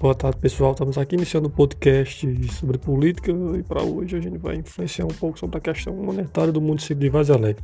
Boa tarde, pessoal. Estamos aqui iniciando um podcast sobre política e para hoje a gente vai influenciar um pouco sobre a questão monetária do município de Vaz Alegre.